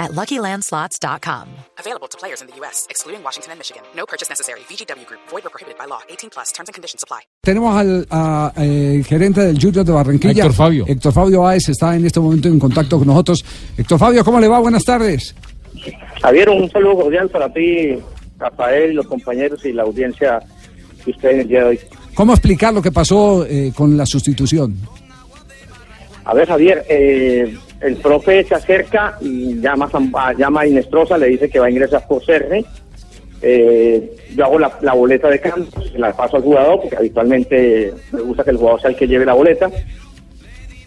at LuckyLandSlots.com. Available to players in the U.S., excluding Washington and Michigan. No purchase necessary. VGW Group. Void or prohibited by law. 18 plus. Terms and conditions apply. Tenemos al a, eh, gerente del Junior de Barranquilla. Héctor Fabio. Héctor Fabio Báez está en este momento en contacto con nosotros. Héctor Fabio, ¿cómo le va? Buenas tardes. Javier, un saludo cordial para ti, Rafael, los compañeros y la audiencia que usted en el día de hoy. ¿Cómo explicar lo que pasó eh, con la sustitución? A ver, Javier, eh, el profe se acerca y llama, a llama a Inestrosa, le dice que va a ingresar por CR. Eh, yo hago la, la boleta de cambio, se la paso al jugador, porque habitualmente me gusta que el jugador sea el que lleve la boleta.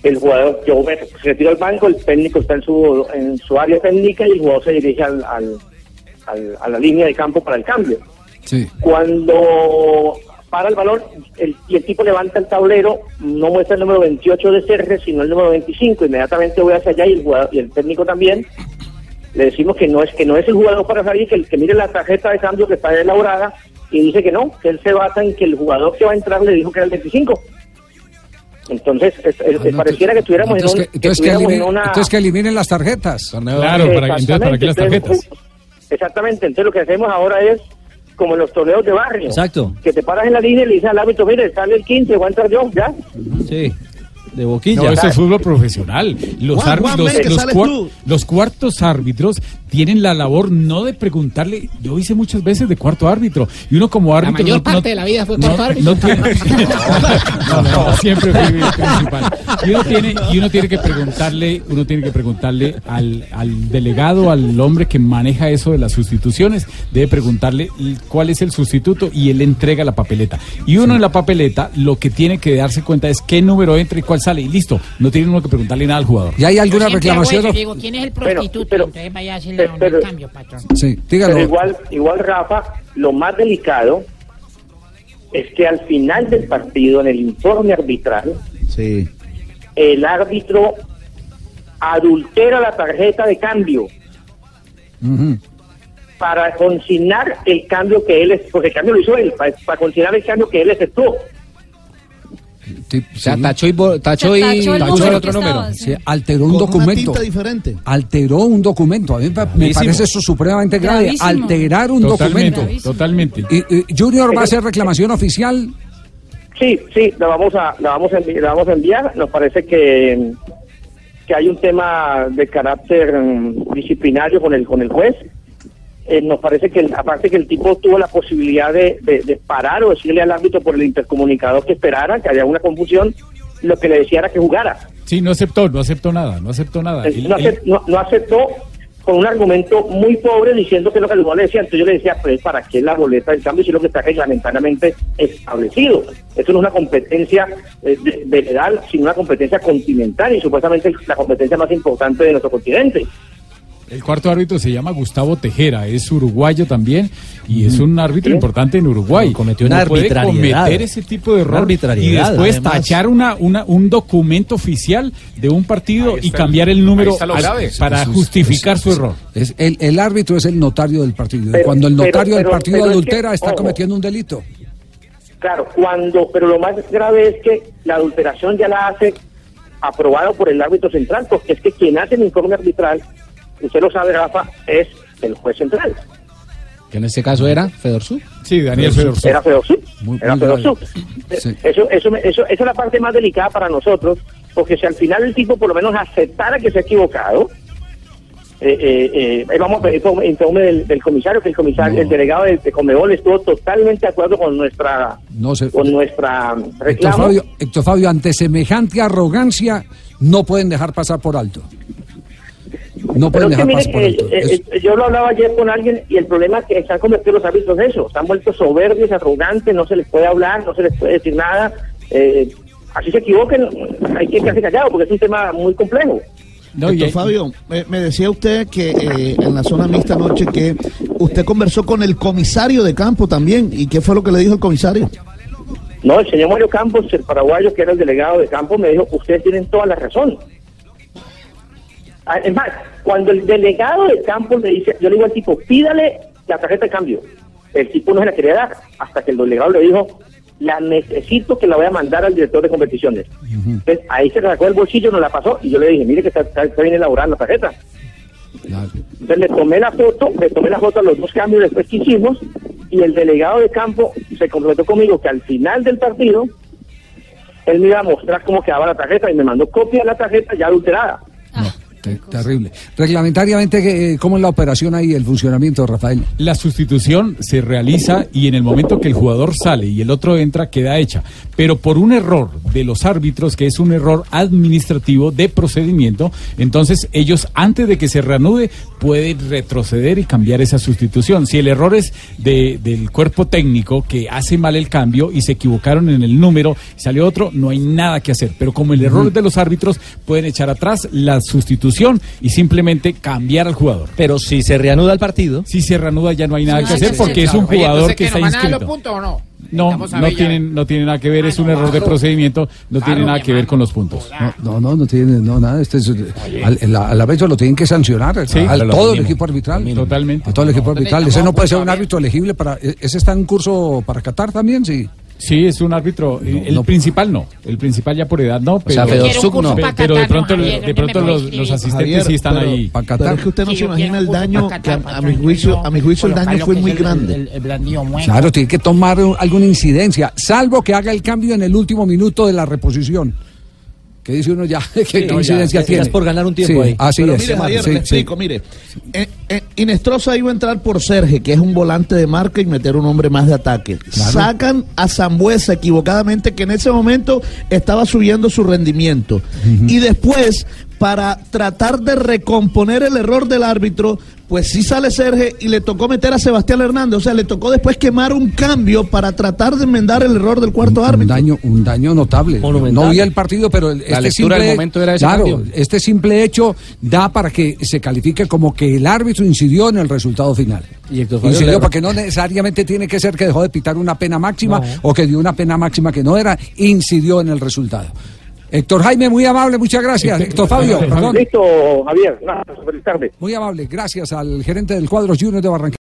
El jugador, yo me retiro al banco, el técnico está en su, en su área técnica y el jugador se dirige al, al- al- a la línea de campo para el cambio. Sí. Cuando para el balón el, y el tipo levanta el tablero, no muestra el número 28 de Serge, sino el número 25. Inmediatamente voy hacia allá y el, jugador, y el técnico también. Le decimos que no es que no es el jugador para salir, que, el, que mire la tarjeta de cambio que está elaborada y dice que no, que él se basa en que el jugador que va a entrar le dijo que era el 25. Entonces, es- es- Ah, no, pareciera que estuviéramos en, entonces un- que, entonces que estuviéramos en eliminen, una... entonces que eliminen las tarjetas. Claro, para, entonces, ¿para qué las tarjetas? entonces, Exactamente, entonces lo que hacemos ahora es como en los torneos de barrio. Exacto. Que te paras en la línea y le dices al árbitro, mire, sale el 15, voy a entrar yo, ya. Sí, de boquilla. No, eso es fútbol profesional. Los, Juan, Juan, árbitros, los, sales cuar- tú. los cuartos árbitros tienen la labor no de preguntarle. Yo hice muchas veces de cuarto árbitro y uno como árbitro. mayor no- parte no- de la vida fue no- cuarto árbitro. no tiene- no, no, siempre fui el principal. Y uno tiene, y uno tiene que preguntarle, uno tiene que preguntarle al, al delegado, al hombre que maneja eso de las sustituciones, debe preguntarle cuál es el sustituto y él entrega la papeleta. Y uno en la papeleta lo que tiene que darse cuenta es qué número entra y cuál sale y listo. No tiene uno que preguntarle nada al jugador. ¿Y hay alguna reclamación? eso, digo, ¿quién es el prostituto? pero- Entonces vaya a hacer pero- la- pero- el cambio, patrón. Sí, dígalo. Pero igual, igual, Rafa, lo más delicado es que al final del partido, en el informe arbitral, Sí. el árbitro adultera la tarjeta de cambio Ujú. para consignar el cambio que él, es- porque el cambio lo hizo él, para, para consignar el cambio que él efectuó. Sí, O sea, sí. tachó y, tachó y Tachó el otro número. Sí, alteró un una documento. tinta diferente. Alteró un documento. A mí me- parece eso supremamente grave. Gravísimo. Alterar un Totalmente, documento. totalmente. Y, y Junior va a hacer reclamación oficial. Sí, sí, la vamos a, la vamos a, envi- la vamos a enviar. Nos parece que, que hay un tema de carácter mm, disciplinario con el, con el juez. Eh, nos parece que, aparte que el tipo tuvo la posibilidad de, de- de parar o decirle al árbitro por el intercomunicador que esperara, que había una confusión, lo que le decía era que jugara. Sí, no aceptó, no aceptó nada, no aceptó nada. No, aceptó con un argumento muy pobre diciendo que lo que el jugador le decía. Entonces yo le decía, pues, ¿para qué la boleta del cambio si lo que está reglamentariamente establecido? Esto no es una competencia eh, de, edad, sino una competencia continental y supuestamente la competencia más importante de nuestro continente. El cuarto árbitro se llama Gustavo Tejera, es uruguayo también y es un árbitro Sí. importante en Uruguay. Pero cometió una No puede arbitrariedad. cometer ese tipo de error y después además. tachar una, una, un documento oficial de un partido y cambiar el- el número al- para justificar su es- error. es el, el árbitro es el notario del partido. Pero- Cuando el pero- notario del pero- partido pero es que, adultera, está ojo. cometiendo un delito. Claro, cuando, pero lo más grave es que la adulteración ya la hace aprobado por el árbitro central, porque es que quien hace el informe arbitral, usted lo sabe, Rafa, es el juez central. Que en este caso era Fedorsu. Sí, Daniel Fedorso. Era Fedosu. Muy- Era muy grave. Sí. Eso, eso, me- eso, esa es la parte más delicada para nosotros, porque si al final el tipo por lo menos aceptara que se ha equivocado, eh, eh, eh, vamos a pedir informe, informe del, del comisario, que el comisario, No. el delegado de, de Conmebol estuvo totalmente de acuerdo con nuestra, No se- con nuestra Héctor reclamo. Fabio, Héctor Fabio, ante semejante arrogancia, no pueden dejar pasar por alto. No Pero pueden es que dejar mire pasar por que alto. eh, eh, yo lo hablaba ayer con alguien y el problema es que se han convertido los árbitros en eso, se han vuelto soberbios, arrogantes, no se les puede hablar, no se les puede decir nada. eh, así se equivoquen, hay que quedarse callado porque es un tema muy complejo. No, Doctor Fabio, me, me decía usted que eh, en la zona mixta anoche que usted conversó con el comisario de campo también. ¿Y qué fue lo que le dijo el comisario? No, el señor Mario Campos, el paraguayo que era el delegado de campo, me dijo, ustedes tienen toda la razón. Ah, Es más, cuando el delegado de campo le dice, yo le digo al tipo, pídale la tarjeta de cambio. El tipo no se la quería dar, hasta que el delegado le dijo, la necesito que la voy a mandar al director de competiciones. Entonces, ahí se sacó del bolsillo, nos la pasó, y yo le dije, mire que está, está- está bien elaborada la tarjeta. Claro. Entonces le tomé la foto, le tomé la foto a los dos cambios después que hicimos y el delegado de campo se comprometió conmigo que al final del partido él me iba a mostrar cómo quedaba la tarjeta y me mandó copia de la tarjeta ya adulterada. Te- terrible. Reglamentariamente, eh, ¿cómo es la operación ahí, el funcionamiento, Rafael? La sustitución se realiza y en el momento que el jugador sale y el otro entra queda hecha. Pero por un error de los árbitros, que es un error administrativo de procedimiento, entonces ellos antes de que se reanude pueden retroceder y cambiar esa sustitución. Si el error es de- del cuerpo técnico que hace mal el cambio y se equivocaron en el número, salió otro, no hay nada que hacer. Pero como el error es de los árbitros, pueden echar atrás la sustitución y simplemente cambiar al jugador. Pero si se reanuda el partido. Si se reanuda ya no hay nada que hacer sí, porque sí, es un claro. Oye, jugador entonces, que ¿qué, está inscrito. no? No, no tienen, no tiene nada que ver, es un no, error de claro. procedimiento, no tiene Claro, nada mi que ver con los puntos. No, no, no, no tiene, no, nada. Este es, al, el- a la vez lo tienen que sancionar Sí, al todo el equipo arbitral. Totalmente. A todo el equipo arbitral. Ese no puede ser un árbitro elegible para. e- ¿Ese está en curso para Qatar también? Sí. Sí, es un árbitro, eh, el no. principal no, el principal ya por edad no, pero, sea, Fedor curso no. pero de pronto, Javier, de ¿dónde pronto los, asistentes Javier, sí están pero- ahí. Para Pero Qatar. es que usted no Sí, se imagina el daño, que a, mi juicio, a mi juicio el daño fue muy el- grande. El, el. Claro, tiene que tomar un- alguna incidencia, salvo que haga el cambio en el último minuto de la reposición. Que dice uno ya, que no, incidencia ya, tiene. por ganar un tiempo Sí, ahí. Así Pero es. mire, Javier, Sí, le sí. explico, mire. Eh, eh, Inestrosa iba a entrar por Serge, que es un volante de marca, y meter un hombre más de ataque. Sacan a Zambuesa equivocadamente, que en ese momento estaba subiendo su rendimiento. Y después, para tratar de recomponer el error del árbitro, pues sí sale Serge y le tocó meter a Sebastián Hernández. O sea, le tocó después quemar un cambio para tratar de enmendar el error del cuarto un árbitro. daño, un daño notable. Monumental. No vi el partido, pero el- este lectura del simple, momento era ese claro, cambio. este simple hecho da para que se califique como que el árbitro incidió en el resultado final. Y Incidió porque no necesariamente tiene que ser que dejó de pitar una pena máxima o que dio una pena máxima que no era, incidió en el resultado. Héctor Jaime, muy amable, muchas gracias. Héctor Fabio, perdón. Listo, Javier. Nada, feliz tarde. Muy amable, gracias al gerente del cuadro Junior de Barranquilla.